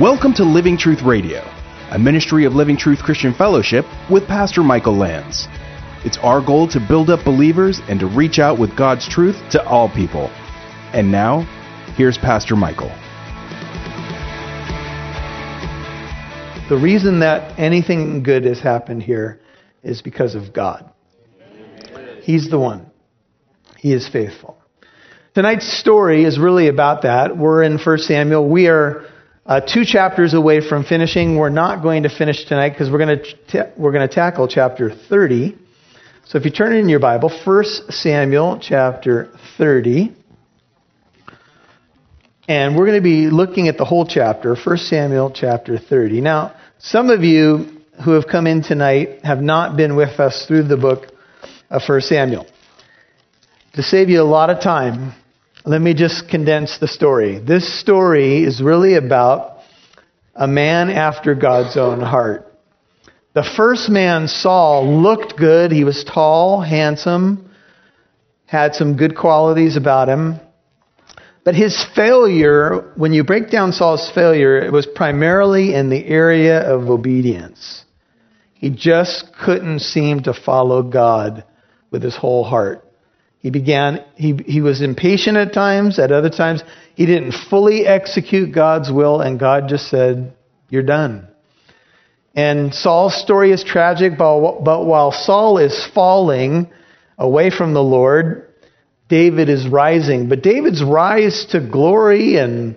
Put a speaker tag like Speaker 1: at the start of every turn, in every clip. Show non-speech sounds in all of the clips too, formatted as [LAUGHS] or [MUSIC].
Speaker 1: Welcome to Living Truth Radio, a ministry of Living Truth Christian Fellowship with Pastor Michael Lance. It's our goal to build up believers and to reach out with God's truth to all people. And now, here's Pastor Michael.
Speaker 2: The reason that anything good has happened here is because of God. He's the one. He is faithful. Tonight's story is really about that. We're in 1 Samuel. We are uh, two chapters away from finishing. We're not going to finish tonight because we're going to we're going to tackle chapter 30. So if you turn in your Bible, 1 Samuel chapter 30. And we're going to be looking at the whole chapter, 1 Samuel chapter 30. Now, some of you who have come in tonight have not been with us through the book of 1 Samuel. To save you a lot of time, let me just condense the story. This story is really about a man after God's own heart. The first man, Saul, looked good. He was tall, handsome, had some good qualities about him. But his failure, when you break down Saul's failure, it was primarily in the area of obedience. He just couldn't seem to follow God with his whole heart. He began, he, he was impatient at times, at other times, he didn't fully execute God's will, and God just said, You're done. And Saul's story is tragic, but, but while Saul is falling away from the Lord, David is rising. But David's rise to glory and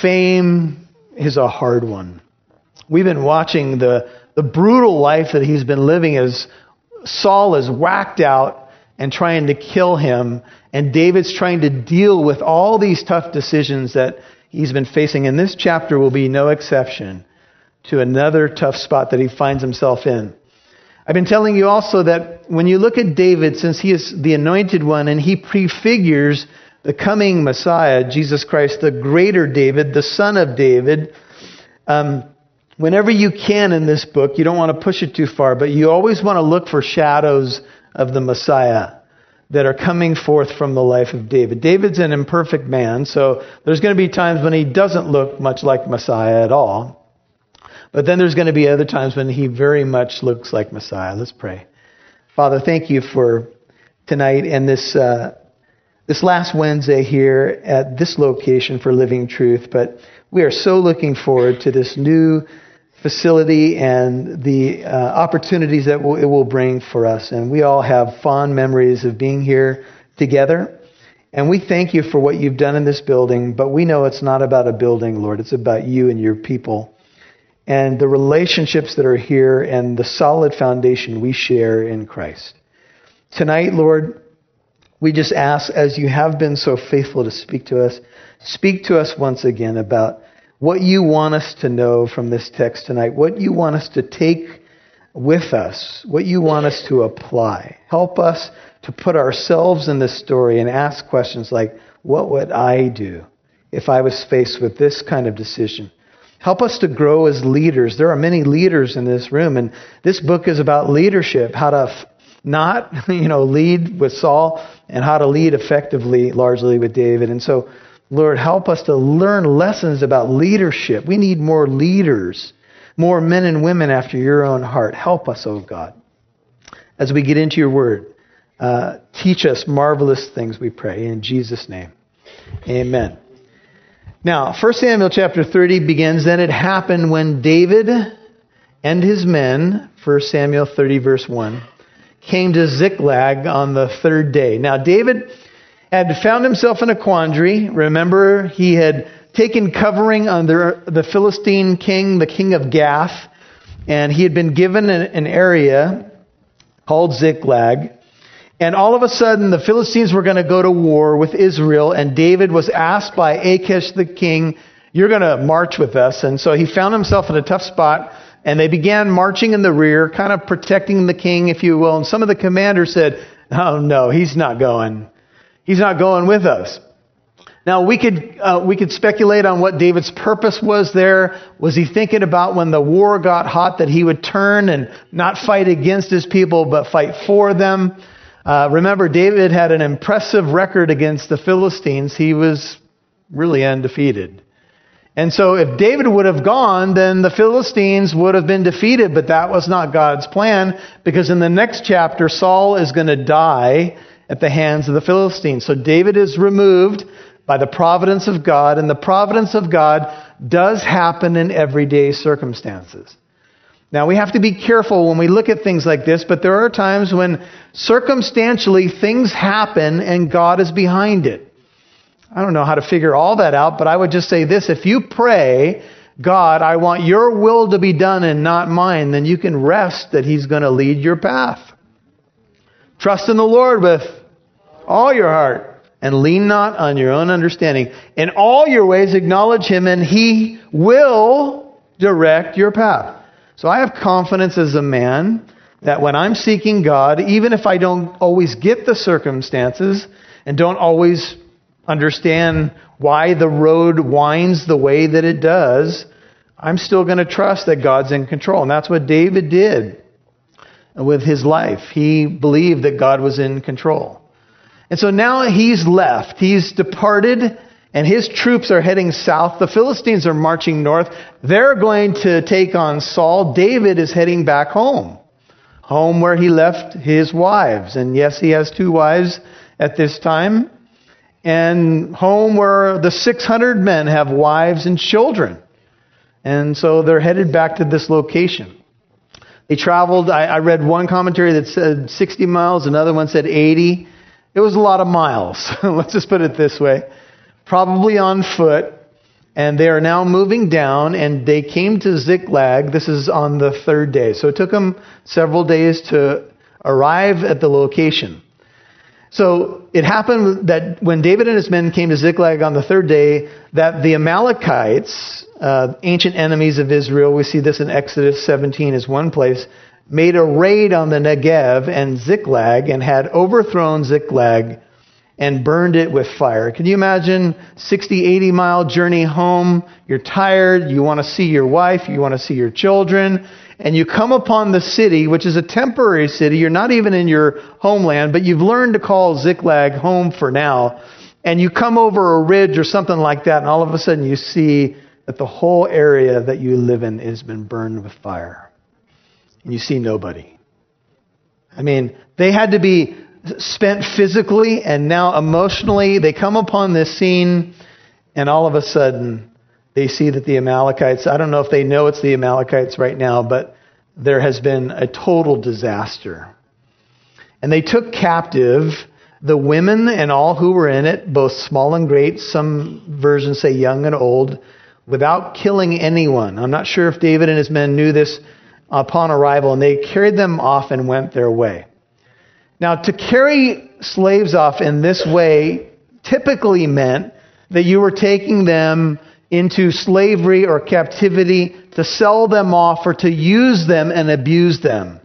Speaker 2: fame is a hard one. We've been watching the, the brutal life that he's been living as Saul is whacked out and trying to kill him. And David's trying to deal with all these tough decisions that he's been facing. And this chapter will be no exception to another tough spot that he finds himself in. I've been telling you also that when you look at David, since he is the anointed one and he prefigures the coming Messiah, Jesus Christ, the greater David, the son of David, um, whenever you can in this book, you don't want to push it too far, but you always want to look for shadows of the Messiah that are coming forth from the life of David. David's an imperfect man, so there's going to be times when he doesn't look much like Messiah at all. But then there's going to be other times when he very much looks like Messiah. Let's pray. Father, thank you for tonight and this uh, this last Wednesday here at this location for Living Truth. But we are so looking forward to this new facility and the uh, opportunities that it will bring for us. And we all have fond memories of being here together. And we thank you for what you've done in this building, but we know it's not about a building, Lord. It's about you and your people and the relationships that are here and the solid foundation we share in Christ. Tonight, Lord, we just ask, as you have been so faithful to speak to us, speak to us once again about what you want us to know from this text tonight, what you want us to take with us, what you want us to apply. Help us to put ourselves in this story and ask questions like, what would I do if I was faced with this kind of decision? Help us to grow as leaders. There are many leaders in this room, and this book is about leadership, how to f- not, [LAUGHS] you know, lead with Saul and how to lead effectively, largely with David. And so, Lord, help us to learn lessons about leadership. We need more leaders, more men and women after your own heart. Help us, oh God. As we get into your word, uh, teach us marvelous things, we pray. In Jesus' name, amen. Now, 1 Samuel chapter 30 begins, Then it happened when David and his men, 1 Samuel 30, verse 1, came to Ziklag on the third day. Now, David had found himself in a quandary. Remember, he had taken covering under the Philistine king, the king of Gath, and he had been given an area called Ziklag. And all of a sudden, the Philistines were going to go to war with Israel, and David was asked by Achish the king, You're going to march with us. And so he found himself in a tough spot, and they began marching in the rear, kind of protecting the king, if you will. And some of the commanders said, Oh, no, he's not going. He's not going with us. Now we could uh, we could speculate on what David's purpose was there. Was he thinking about when the war got hot that he would turn and not fight against his people but fight for them? Uh, remember, David had an impressive record against the Philistines. He was really undefeated. And so if David would have gone, then the Philistines would have been defeated, but that was not God's plan because in the next chapter, Saul is going to die at the hands of the Philistines. So David is removed by the providence of God, and the providence of God does happen in everyday circumstances. Now, we have to be careful when we look at things like this, but there are times when circumstantially things happen and God is behind it. I don't know how to figure all that out, but I would just say this if you pray, God, I want your will to be done and not mine, then you can rest that He's going to lead your path. Trust in the Lord with all your heart and lean not on your own understanding. In all your ways acknowledge Him and He will direct your path. So I have confidence as a man that when I'm seeking God, even if I don't always get the circumstances and don't always understand why the road winds the way that it does, I'm still going to trust that God's in control. And that's what David did with his life. He believed that God was in control. And so now he's left. He's departed and his troops are heading south. The Philistines are marching north. They're going to take on Saul. David is heading back home, home where he left his wives. And yes, he has two wives at this time. And home where the 600 men have wives and children. And so they're headed back to this location. They traveled, I, I read one commentary that said 60 miles, another one said 80. It was a lot of miles. [LAUGHS] Let's just put it this way probably on foot, and they are now moving down, and they came to Ziklag. This is on the third day. So it took them several days to arrive at the location. So it happened that when David and his men came to Ziklag on the third day, that the Amalekites, uh, ancient enemies of Israel, we see this in Exodus 17 as one place, made a raid on the Negev and Ziklag and had overthrown Ziklag and burned it with fire. Can you imagine 60, 80 mile journey home? You're tired. You want to see your wife. You want to see your children. And you come upon the city, which is a temporary city. You're not even in your homeland, but you've learned to call Ziklag home for now. And you come over a ridge or something like that, and all of a sudden you see that the whole area that you live in has been burned with fire. And you see nobody. I mean, they had to be spent physically and now emotionally. They come upon this scene, and all of a sudden, they see that the Amalekites, I don't know if they know it's the Amalekites right now, but there has been a total disaster. And they took captive the women and all who were in it, both small and great, some versions say young and old, without killing anyone. I'm not sure if David and his men knew this upon arrival, and they carried them off and went their way. Now, to carry slaves off in this way typically meant that you were taking them into slavery or captivity to sell them off or to use them and abuse them.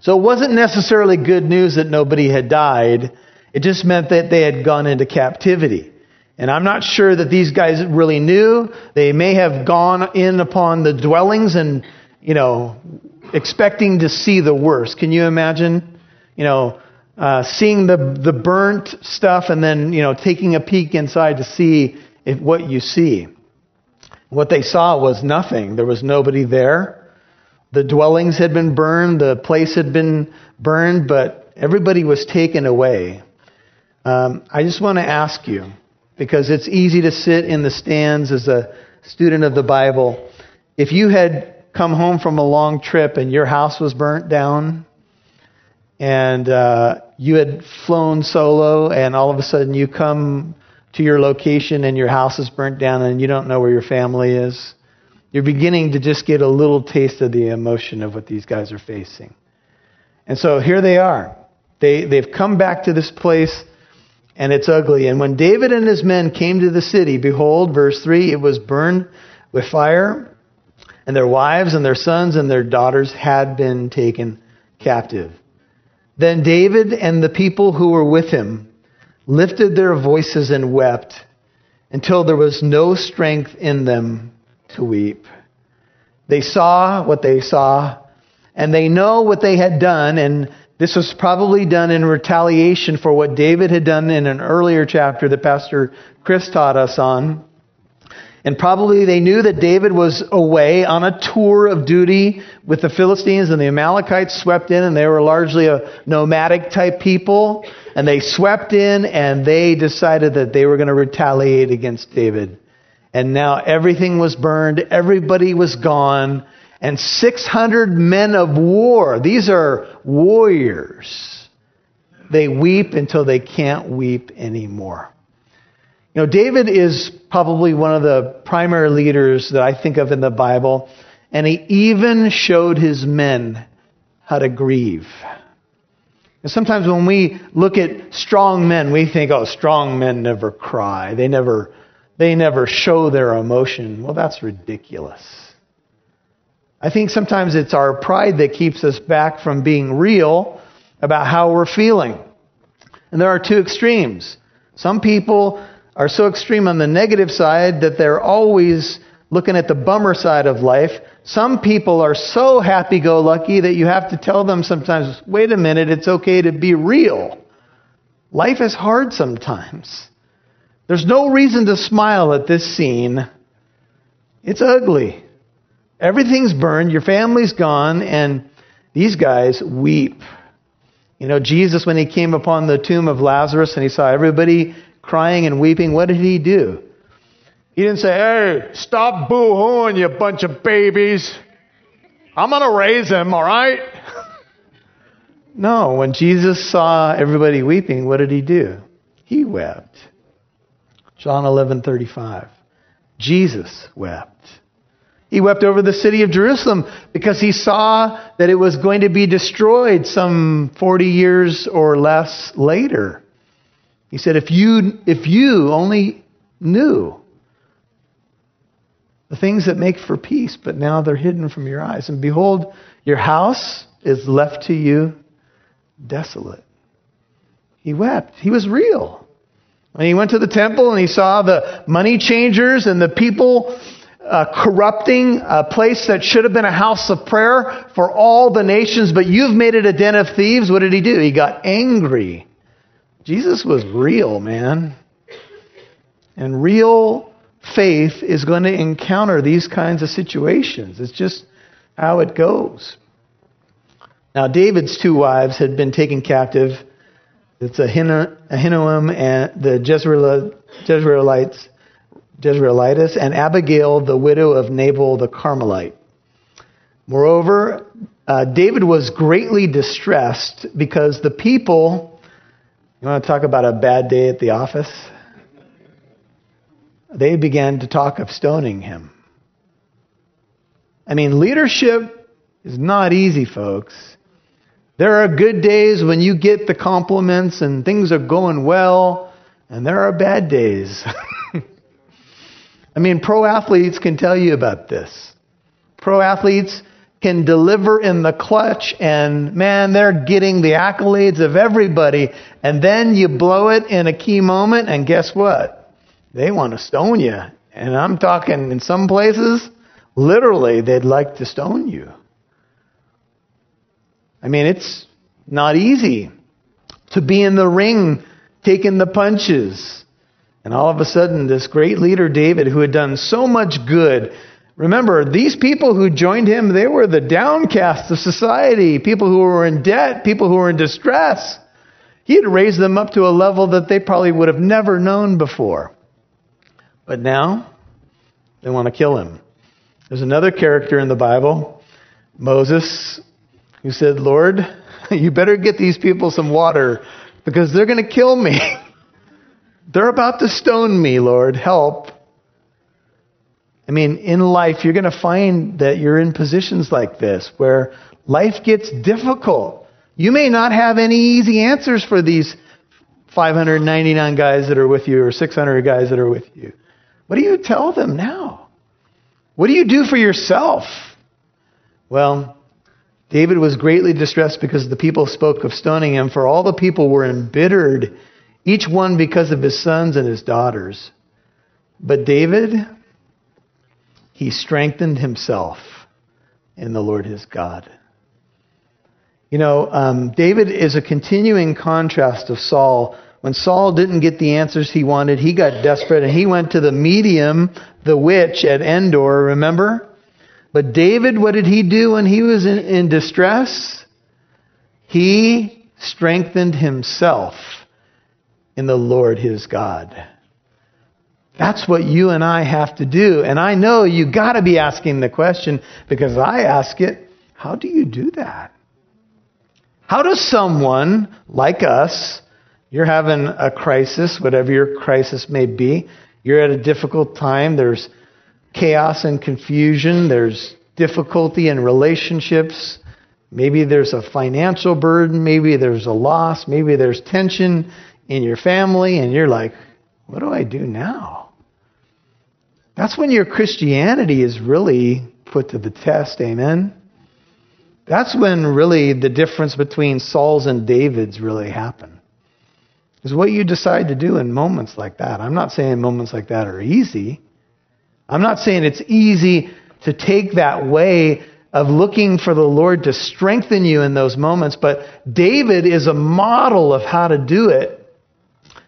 Speaker 2: So it wasn't necessarily good news that nobody had died. It just meant that they had gone into captivity. And I'm not sure that these guys really knew. They may have gone in upon the dwellings and, you know, expecting to see the worst. Can you imagine? you know, uh, seeing the, the burnt stuff and then, you know, taking a peek inside to see if, what you see. What they saw was nothing. There was nobody there. The dwellings had been burned, the place had been burned, but everybody was taken away. Um, I just want to ask you, because it's easy to sit in the stands as a student of the Bible. If you had come home from a long trip and your house was burnt down, and uh, you had flown solo, and all of a sudden you come to your location and your house is burnt down and you don't know where your family is, you're beginning to just get a little taste of the emotion of what these guys are facing. And so here they are. They, they've come back to this place and it's ugly. And when David and his men came to the city, behold, verse 3, it was burned with fire, and their wives and their sons and their daughters had been taken captive. Then David and the people who were with him lifted their voices and wept until there was no strength in them to weep. They saw what they saw, and they know what they had done, and this was probably done in retaliation for what David had done in an earlier chapter that Pastor Chris taught us on. And probably they knew that David was away on a tour of duty with the Philistines and the Amalekites swept in and they were largely a nomadic type people. And they swept in and they decided that they were going to retaliate against David. And now everything was burned. Everybody was gone. And 600 men of war. These are warriors. They weep until they can't weep anymore. You know, David is probably one of the primary leaders that I think of in the Bible, and he even showed his men how to grieve. And sometimes when we look at strong men, we think, oh, strong men never cry. They never, they never show their emotion. Well, that's ridiculous. I think sometimes it's our pride that keeps us back from being real about how we're feeling. And there are two extremes. Some people are so extreme on the negative side that they're always looking at the bummer side of life. Some people are so happy go lucky that you have to tell them sometimes, wait a minute, it's okay to be real. Life is hard sometimes. There's no reason to smile at this scene. It's ugly. Everything's burned, your family's gone, and these guys weep. You know, Jesus, when he came upon the tomb of Lazarus and he saw everybody crying and weeping, what did he do? He didn't say, hey, stop boo hooing, you bunch of babies. I'm going to raise him, all right? [LAUGHS] no, when Jesus saw everybody weeping, what did he do? He wept. John 11:35. Jesus wept. He wept over the city of Jerusalem because he saw that it was going to be destroyed some 40 years or less later. He said, if you, if you only knew the things that make for peace, but now they're hidden from your eyes. And behold, your house is left to you desolate. He wept. He was real. When he went to the temple and he saw the money changers and the people uh, corrupting a place that should have been a house of prayer for all the nations, but you've made it a den of thieves, what did he do? He got angry. Jesus was real, man. And real faith is going to encounter these kinds of situations. It's just how it goes. Now, David's two wives had been taken captive. It's Ahinoam and the Jezreelites, Jezreelites, and Abigail, the widow of Nabal the Carmelite. Moreover, uh, David was greatly distressed because the people you want to talk about a bad day at the office? They began to talk of stoning him. I mean, leadership is not easy, folks. There are good days when you get the compliments and things are going well, and there are bad days. [LAUGHS] I mean, pro athletes can tell you about this. Pro athletes can deliver in the clutch and man, they're getting the accolades of everybody. And then you blow it in a key moment and guess what? They want to stone you. And I'm talking in some places, literally, they'd like to stone you. I mean, it's not easy to be in the ring taking the punches. And all of a sudden, this great leader, David, who had done so much good, Remember, these people who joined him, they were the downcast of society, people who were in debt, people who were in distress. He had raised them up to a level that they probably would have never known before. But now, they want to kill him. There's another character in the Bible, Moses, who said, Lord, [LAUGHS] you better get these people some water because they're going to kill me. [LAUGHS] they're about to stone me, Lord. Help. I mean, in life, you're going to find that you're in positions like this where life gets difficult. You may not have any easy answers for these 599 guys that are with you or 600 guys that are with you. What do you tell them now? What do you do for yourself? Well, David was greatly distressed because the people spoke of stoning him, for all the people were embittered, each one because of his sons and his daughters. But David he strengthened himself in the Lord his God. You know, um, David is a continuing contrast of Saul. When Saul didn't get the answers he wanted, he got desperate and he went to the medium, the witch at Endor, remember? But David, what did he do when he was in, in distress? He strengthened himself in the Lord his God. That's what you and I have to do. And I know you got to be asking the question because I ask it how do you do that? How does someone like us, you're having a crisis, whatever your crisis may be, you're at a difficult time, there's chaos and confusion, there's difficulty in relationships, maybe there's a financial burden, maybe there's a loss, maybe there's tension in your family, and you're like, what do I do now? That's when your Christianity is really put to the test, amen? That's when really the difference between Saul's and David's really happen. Is what you decide to do in moments like that. I'm not saying moments like that are easy. I'm not saying it's easy to take that way of looking for the Lord to strengthen you in those moments, but David is a model of how to do it.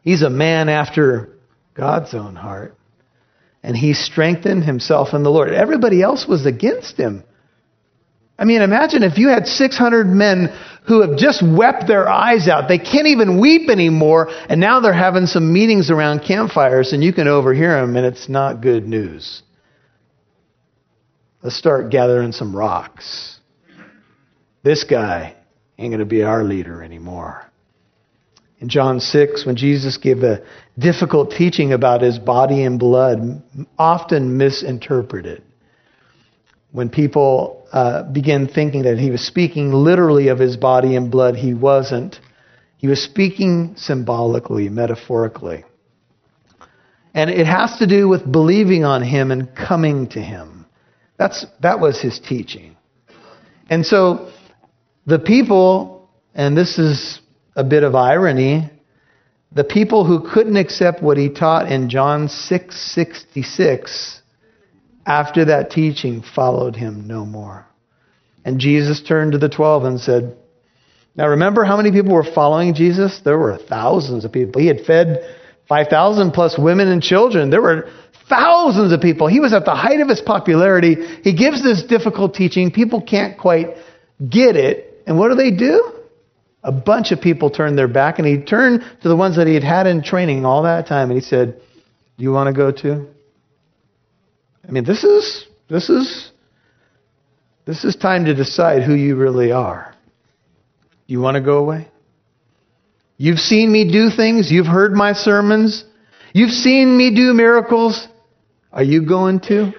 Speaker 2: He's a man after God's own heart. And he strengthened himself in the Lord. Everybody else was against him. I mean, imagine if you had 600 men who have just wept their eyes out. They can't even weep anymore, and now they're having some meetings around campfires, and you can overhear them, and it's not good news. Let's start gathering some rocks. This guy ain't going to be our leader anymore. In John 6, when Jesus gave a difficult teaching about his body and blood, often misinterpreted, when people uh, began thinking that he was speaking literally of his body and blood, he wasn't. He was speaking symbolically, metaphorically. And it has to do with believing on him and coming to him. That's, that was his teaching. And so the people, and this is a bit of irony, the people who couldn't accept what he taught in John 6:66 after that teaching followed him no more. And Jesus turned to the 12 and said, Now remember how many people were following Jesus? There were thousands of people. He had fed 5,000 plus women and children. There were thousands of people. He was at the height of his popularity. He gives this difficult teaching. People can't quite get it. And what do they do? A bunch of people turned their back, and he turned to the ones that he had had in training all that time, and he said, Do you want to go too? I mean, this is this is this is time to decide who you really are. You want to go away? You've seen me do things, you've heard my sermons, you've seen me do miracles. Are you going to?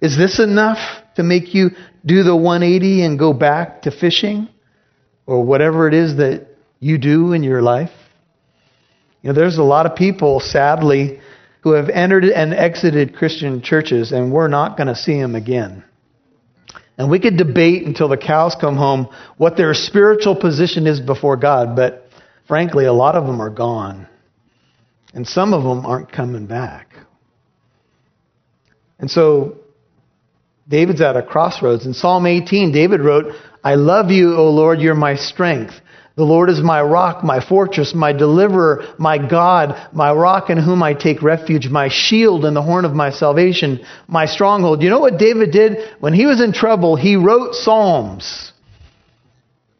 Speaker 2: Is this enough to make you do the 180 and go back to fishing or whatever it is that you do in your life? You know, there's a lot of people, sadly, who have entered and exited Christian churches, and we're not going to see them again. And we could debate until the cows come home what their spiritual position is before God, but frankly, a lot of them are gone. And some of them aren't coming back. And so, David's at a crossroads. In Psalm 18, David wrote, I love you, O Lord, you're my strength. The Lord is my rock, my fortress, my deliverer, my God, my rock in whom I take refuge, my shield and the horn of my salvation, my stronghold. You know what David did? When he was in trouble, he wrote Psalms.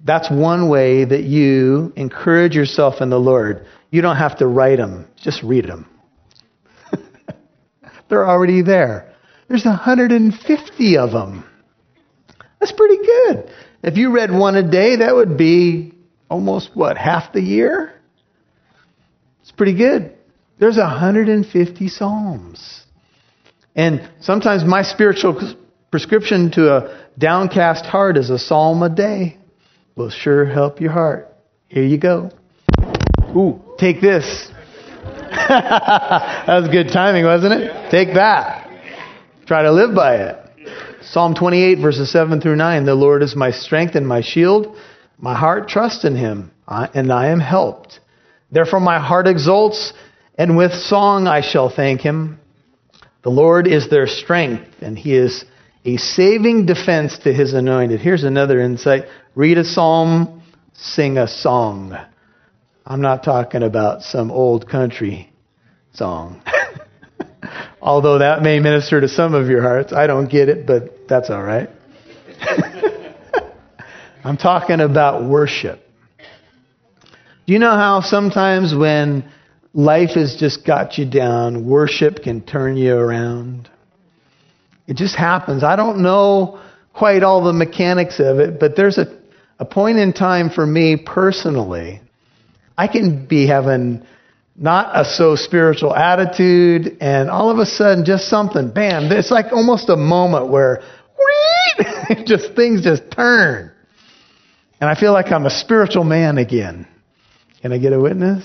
Speaker 2: That's one way that you encourage yourself in the Lord. You don't have to write them, just read them. [LAUGHS] They're already there. There's 150 of them. That's pretty good. If you read one a day, that would be almost what, half the year? It's pretty good. There's 150 Psalms. And sometimes my spiritual prescription to a downcast heart is a psalm a day. Will sure help your heart. Here you go. Ooh, take this. [LAUGHS] that was good timing, wasn't it? Take that. Try to live by it. Psalm 28, verses 7 through 9. The Lord is my strength and my shield. My heart trusts in him, and I am helped. Therefore, my heart exults, and with song I shall thank him. The Lord is their strength, and he is a saving defense to his anointed. Here's another insight read a psalm, sing a song. I'm not talking about some old country song. [LAUGHS] Although that may minister to some of your hearts. I don't get it, but that's all right. [LAUGHS] I'm talking about worship. Do you know how sometimes when life has just got you down, worship can turn you around? It just happens. I don't know quite all the mechanics of it, but there's a, a point in time for me personally. I can be having not a so spiritual attitude, and all of a sudden, just something, bam, it's like almost a moment where [LAUGHS] just things just turn. And I feel like I'm a spiritual man again. Can I get a witness?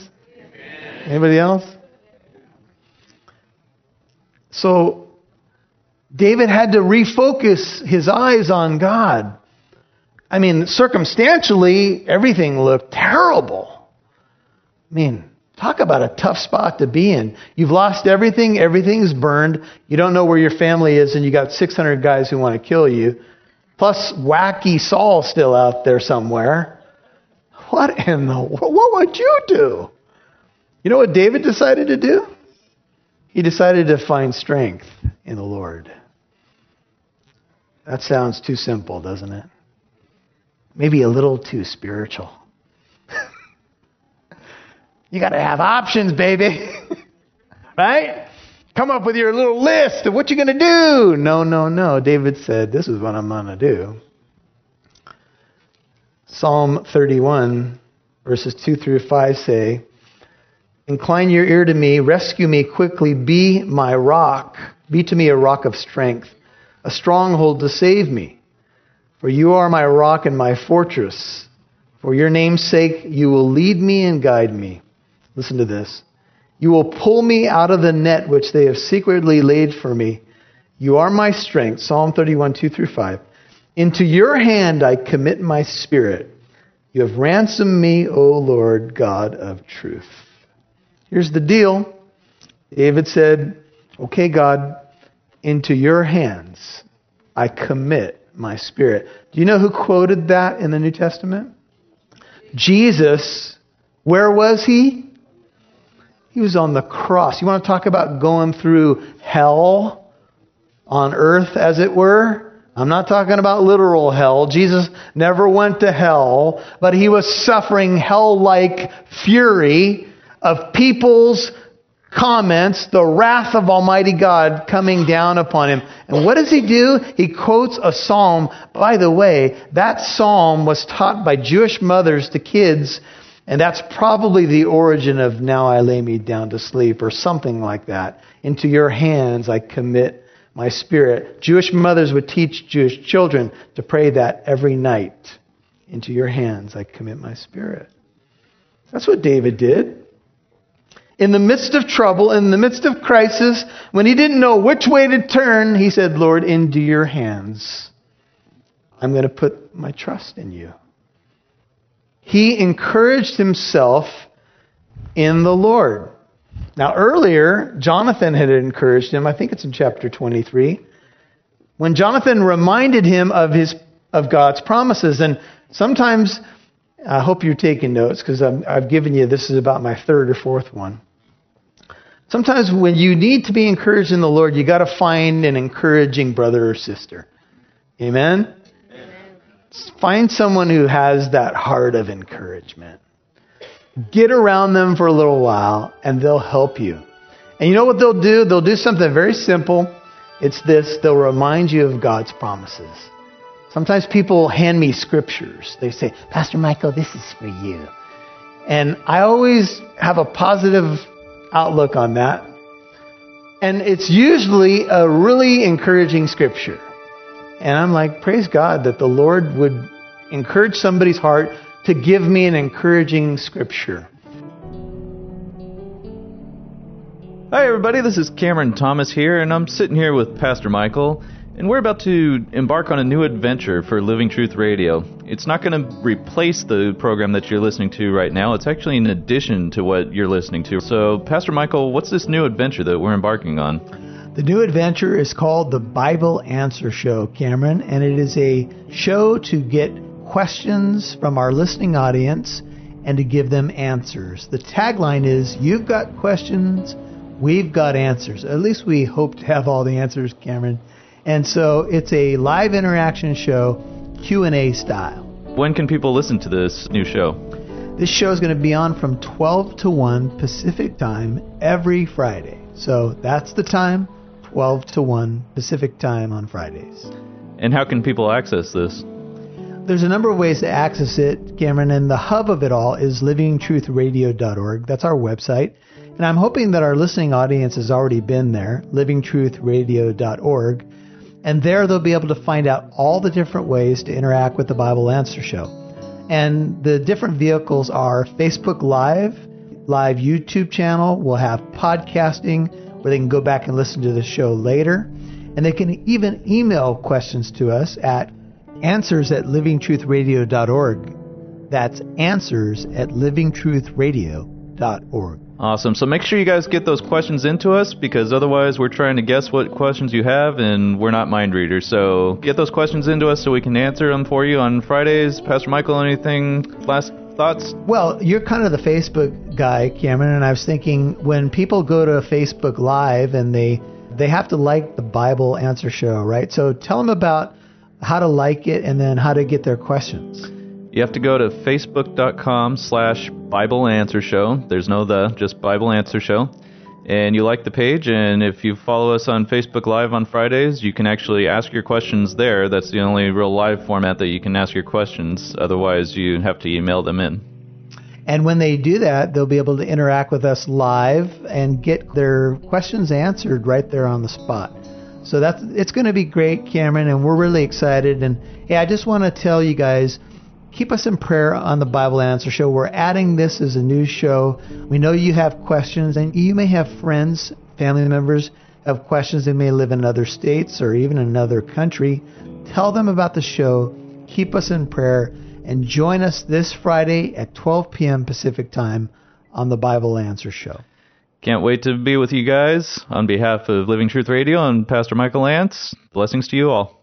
Speaker 2: Anybody else? So David had to refocus his eyes on God. I mean, circumstantially, everything looked terrible. I mean, talk about a tough spot to be in. You've lost everything, everything's burned, you don't know where your family is, and you got 600 guys who want to kill you. Plus, wacky Saul still out there somewhere. What in the world? what would you do? You know what David decided to do? He decided to find strength in the Lord. That sounds too simple, doesn't it? Maybe a little too spiritual. You got to have options, baby. [LAUGHS] right? Come up with your little list of what you're going to do. No, no, no. David said, This is what I'm going to do. Psalm 31, verses 2 through 5 say, Incline your ear to me, rescue me quickly, be my rock, be to me a rock of strength a stronghold to save me. For you are my rock and my fortress. For your name's sake, you will lead me and guide me. Listen to this. You will pull me out of the net which they have secretly laid for me. You are my strength. Psalm 31, 2 through 5. Into your hand I commit my spirit. You have ransomed me, O Lord God of truth. Here's the deal. David said, Okay, God, into your hands I commit my spirit. Do you know who quoted that in the New Testament? Jesus. Where was he? He was on the cross. You want to talk about going through hell on earth, as it were? I'm not talking about literal hell. Jesus never went to hell, but he was suffering hell like fury of people's comments the wrath of Almighty God coming down upon him. And what does he do? He quotes a psalm. By the way, that psalm was taught by Jewish mothers to kids, and that's probably the origin of Now I Lay Me Down to Sleep or something like that. Into your hands I commit my spirit. Jewish mothers would teach Jewish children to pray that every night. Into your hands I commit my spirit. That's what David did in the midst of trouble, in the midst of crisis, when he didn't know which way to turn, he said, Lord, into your hands. I'm going to put my trust in you. He encouraged himself in the Lord. Now, earlier, Jonathan had encouraged him. I think it's in chapter 23. When Jonathan reminded him of, his, of God's promises. And sometimes I hope you're taking notes because I've given you this is about my third or fourth one. Sometimes when you need to be encouraged in the Lord, you got to find an encouraging brother or sister. Amen? Find someone who has that heart of encouragement. Get around them for a little while and they'll help you. And you know what they'll do? They'll do something very simple. It's this they'll remind you of God's promises. Sometimes people hand me scriptures. They say, Pastor Michael, this is for you. And I always have a positive outlook on that. And it's usually a really encouraging scripture. And I'm like, praise God that the Lord would encourage somebody's heart to give me an encouraging scripture.
Speaker 3: Hi, everybody. This is Cameron Thomas here, and I'm sitting here with Pastor Michael. And we're about to embark on a new adventure for Living Truth Radio. It's not going to replace the program that you're listening to right now. It's actually an addition to what you're listening to. So, Pastor Michael, what's this new adventure that we're embarking on?
Speaker 2: The new adventure is called the Bible Answer Show, Cameron, and it is a show to get questions from our listening audience and to give them answers. The tagline is You've got questions, we've got answers. At least we hope to have all the answers, Cameron. And so it's a live interaction show, Q&A style.
Speaker 3: When can people listen to this new show?
Speaker 2: This show is going to be on from 12 to 1 Pacific time every Friday. So that's the time, 12 to 1 Pacific time on Fridays.
Speaker 3: And how can people access this?
Speaker 2: There's a number of ways to access it, Cameron, and the hub of it all is livingtruthradio.org. That's our website. And I'm hoping that our listening audience has already been there, livingtruthradio.org. And there they'll be able to find out all the different ways to interact with the Bible Answer Show. And the different vehicles are Facebook Live, live YouTube channel. We'll have podcasting where they can go back and listen to the show later. And they can even email questions to us at answers at livingtruthradio.org. That's answers at livingtruthradio.org.
Speaker 3: Awesome. So make sure you guys get those questions into us because otherwise we're trying to guess what questions you have and we're not mind readers. So get those questions into us so we can answer them for you on Fridays. Pastor Michael, anything last thoughts?
Speaker 2: Well, you're kind of the Facebook guy, Cameron, and I was thinking when people go to Facebook Live and they they have to like the Bible Answer Show, right? So tell them about how to like it and then how to get their questions.
Speaker 3: You have to go to facebook.com slash Bible Answer Show. There's no the, just Bible Answer Show. And you like the page, and if you follow us on Facebook Live on Fridays, you can actually ask your questions there. That's the only real live format that you can ask your questions. Otherwise, you have to email them in.
Speaker 2: And when they do that, they'll be able to interact with us live and get their questions answered right there on the spot. So that's it's going to be great, Cameron, and we're really excited. And hey, I just want to tell you guys keep us in prayer on the Bible Answer Show. We're adding this as a new show. We know you have questions, and you may have friends, family members have questions. They may live in other states or even another country. Tell them about the show. Keep us in prayer, and join us this Friday at 12 p.m. Pacific Time on the Bible Answer Show.
Speaker 3: Can't wait to be with you guys. On behalf of Living Truth Radio and Pastor Michael Lance, blessings to you all.